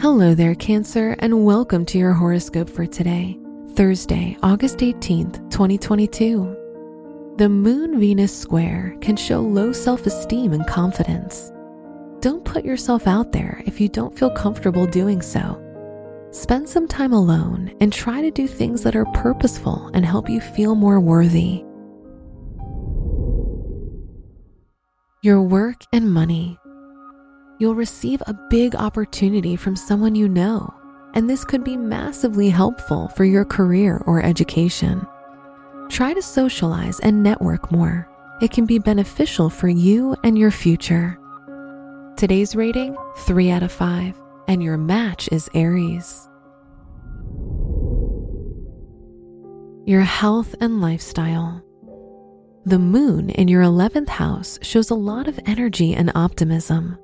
Hello there, Cancer, and welcome to your horoscope for today, Thursday, August 18th, 2022. The Moon Venus square can show low self esteem and confidence. Don't put yourself out there if you don't feel comfortable doing so. Spend some time alone and try to do things that are purposeful and help you feel more worthy. Your work and money you'll receive a big opportunity from someone you know, and this could be massively helpful for your career or education. Try to socialize and network more. It can be beneficial for you and your future. Today's rating 3 out of 5, and your match is Aries. Your health and lifestyle. The moon in your 11th house shows a lot of energy and optimism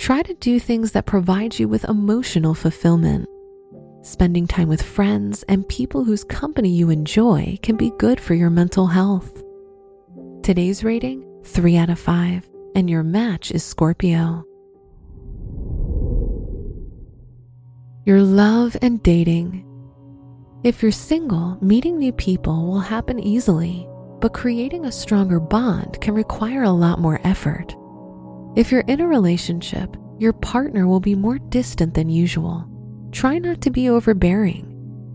try to do things that provide you with emotional fulfillment. Spending time with friends and people whose company you enjoy can be good for your mental health. Today's rating 3 out of 5, and your match is Scorpio. Your love and dating. If you're single, meeting new people will happen easily, but creating a stronger bond can require a lot more effort. If you're in a relationship, your partner will be more distant than usual. Try not to be overbearing.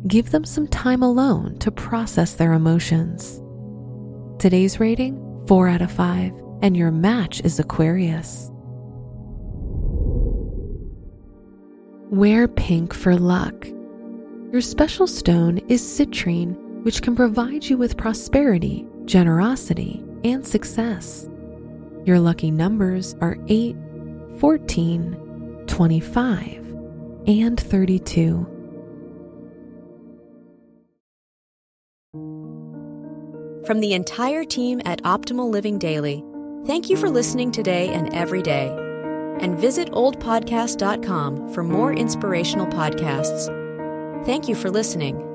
Give them some time alone to process their emotions. Today's rating 4 out of 5, and your match is Aquarius. Wear pink for luck. Your special stone is citrine, which can provide you with prosperity, generosity, and success. Your lucky numbers are 8, 14, 25, and 32. From the entire team at Optimal Living Daily, thank you for listening today and every day. And visit oldpodcast.com for more inspirational podcasts. Thank you for listening.